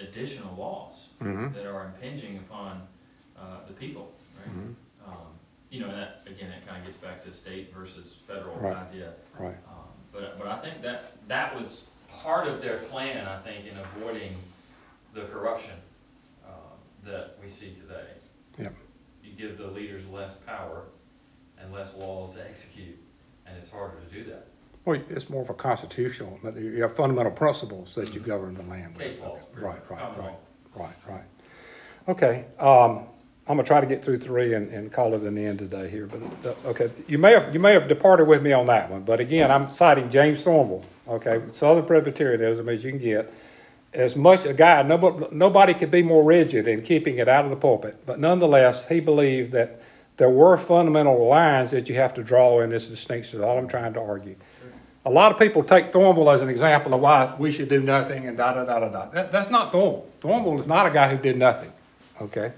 additional laws hmm that are impinging upon, uh, the people, right? Mhm. Um, you know, that, again, that kind of gets back to state versus federal Right. idea. Right. Um, But, but I think that, that was part of their plan, I think, in avoiding the corruption um, that we see today. Yep. You give the leaders less power and less laws to execute, and it's harder to do that. Well, it's more of a constitutional, but you have fundamental principles that you govern the land with. Case laws, Right, right, right, right, right. Okay, um, I'm gonna try to get through three and, and call it an end today here, but, uh, okay, you may have, you may have departed with me on that one, but again, I'm citing James Thornwell, okay, Southern Presbyterianism as you can get. As much, a guy, nobody, nobody could be more rigid in keeping it out of the pulpit, but nonetheless, he believed that there were fundamental lines that you have to draw in this distinction, is all I'm trying to argue. A lot of people take Thornwell as an example of why we should do nothing and da da da da da. That, that's not Thornwell. Thornwell is not a guy who did nothing. Okay.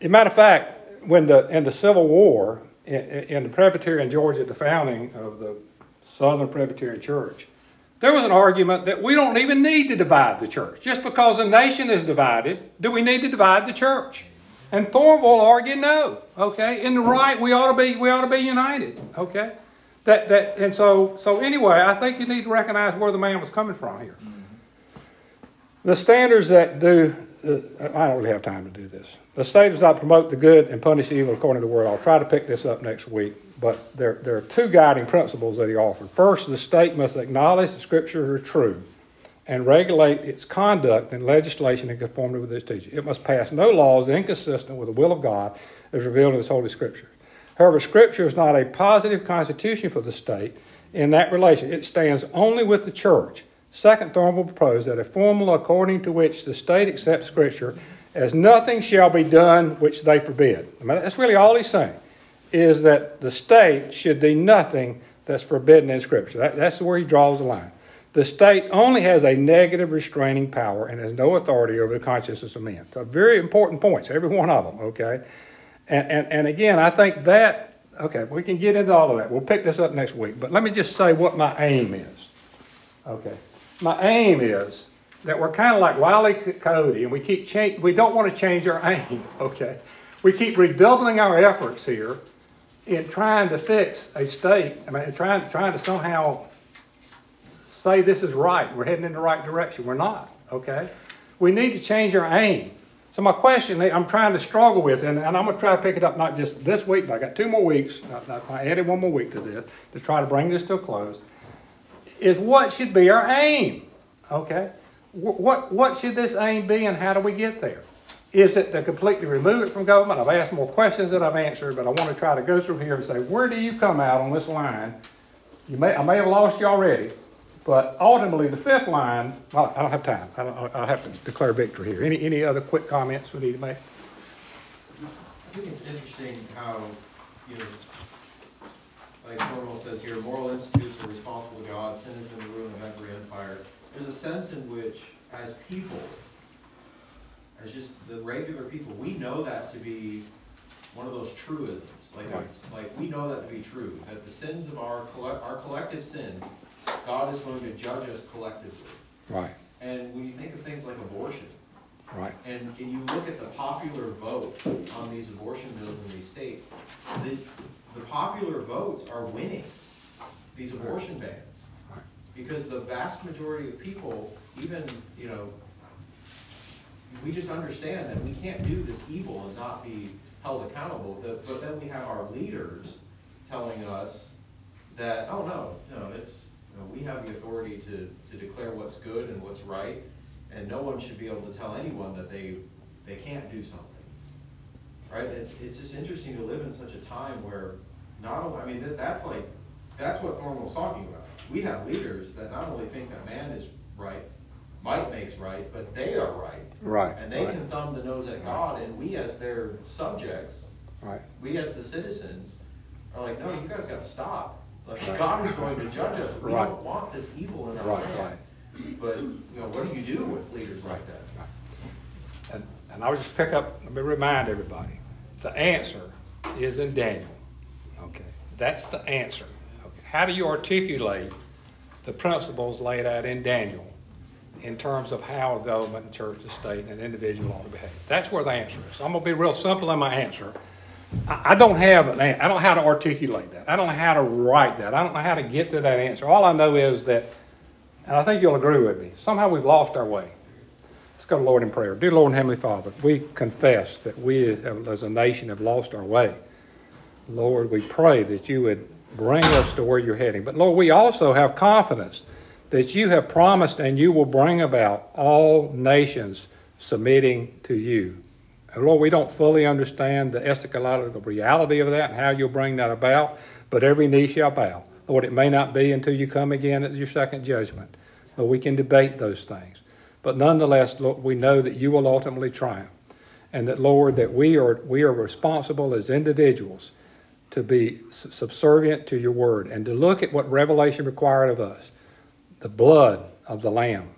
As a matter of fact, when the in the Civil War in, in the Presbyterian Georgia the founding of the Southern Presbyterian Church, there was an argument that we don't even need to divide the church. Just because a nation is divided, do we need to divide the church? And Thornwell argued no. Okay, in the right, we ought to be we ought to be united. Okay, that that and so so anyway, I think you need to recognize where the man was coming from here. The standards that do, uh, I don't really have time to do this. The state does not promote the good and punish evil according to the word. I'll try to pick this up next week, but there, there are two guiding principles that he offered. First, the state must acknowledge the scriptures are true and regulate its conduct and legislation in conformity with its teaching. It must pass no laws inconsistent with the will of God as revealed in its holy scriptures. However, scripture is not a positive constitution for the state in that relation. It stands only with the church. Second, Thornwell proposed that a formula according to which the state accepts scripture as nothing shall be done which they forbid. I mean, that's really all he's saying, is that the state should do nothing that's forbidden in scripture. That, that's where he draws the line. The state only has a negative restraining power and has no authority over the consciences of men. So very important points, every one of them, okay? And, and, and again, I think that, okay, we can get into all of that. We'll pick this up next week. But let me just say what my aim is. Okay. My aim is that we're kind of like Wiley Cody and we keep change, we don't want to change our aim, <laughs> okay? We keep redoubling our efforts here in trying to fix a state, I mean, trying, trying to somehow say this is right, we're heading in the right direction. We're not, okay? We need to change our aim. So my question, I'm trying to struggle with, and, and I'm gonna try to pick it up not just this week, but I got two more weeks. I, I added one more week to this to try to bring this to a close. Is what should be our aim? Okay, what what should this aim be, and how do we get there? Is it to completely remove it from government? I've asked more questions that I've answered, but I want to try to go through here and say, where do you come out on this line? You may I may have lost you already, but ultimately, the fifth line, well, I don't have time. I don't, I'll have to declare victory here. Any, any other quick comments we need to make? I think it's interesting how, you know, like Thornwell says here, moral institutes are responsible to God, has been the ruin of every empire. There's a sense in which, as people, as just the regular people, we know that to be one of those truisms. Like, Right. like, we know that to be true, that the sins of our our collective sin, God is going to judge us collectively. Right, And when you think of things like abortion, right, and, and you look at the popular vote on these abortion bills in these states, the, the popular votes are winning these abortion bans. Because the vast majority of people, even, you know, we just understand that we can't do this evil and not be held accountable, but then we have our leaders telling us that, oh, no, no, it's, you know, we have the authority to, to declare what's good and what's right, and no one should be able to tell anyone that they, they can't do something. Right, it's, it's just interesting to live in such a time where not only, I mean, that, that's like, that's what Thorne was talking about. We have leaders that not only think that man is right, might makes right, but they are right. right. And they right, can thumb the nose at God, and we as their subjects, Right, we as the citizens, are like, no, you guys gotta stop. Like, Right. God is going to judge us, we Right. don't want this evil in our right, land. right. But, you know, what do you do with leaders like that? And, and I would just pick up, let me remind everybody, the answer is in Daniel. Okay, that's the answer. How do you articulate the principles laid out in Daniel in terms of how a government, and church, and state, and an individual ought to behave? That's where the answer is. I'm gonna be real simple in my answer. I, don't have an- I don't know how to articulate that. I don't know how to write that. I don't know how to get to that answer. All I know is that, and I think you'll agree with me, somehow we've lost our way. Let's go to Lord in prayer. Dear Lord and Heavenly Father, we confess that we as a nation have lost our way. Lord, we pray that you would bring us to where you're heading. But Lord, we also have confidence that you have promised and you will bring about all nations submitting to you. And Lord, we don't fully understand the eschatological reality of that and how you'll bring that about, but every knee shall bow. Lord, it may not be until you come again at your second judgment, but we can debate those things. But nonetheless, Lord, we know that you will ultimately triumph. And that, Lord, that we are, we are responsible as individuals to be subservient to your word and to look at what Revelation required of us the blood of the Lamb.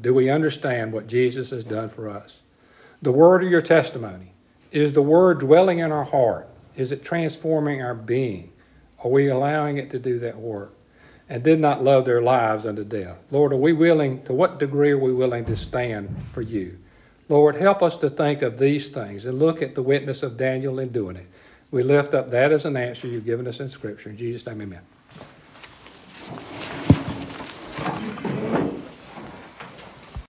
Do we understand what Jesus has done for us? The word of your testimony. Is the word dwelling in our heart? Is it transforming our being? Are we allowing it to do that work? And did not love their lives unto death. Lord, are we willing, to what degree are we willing to stand for you? Lord, help us to think of these things and look at the witness of Daniel in doing it. We lift up that as an answer you've given us in Scripture. In Jesus' name, amen.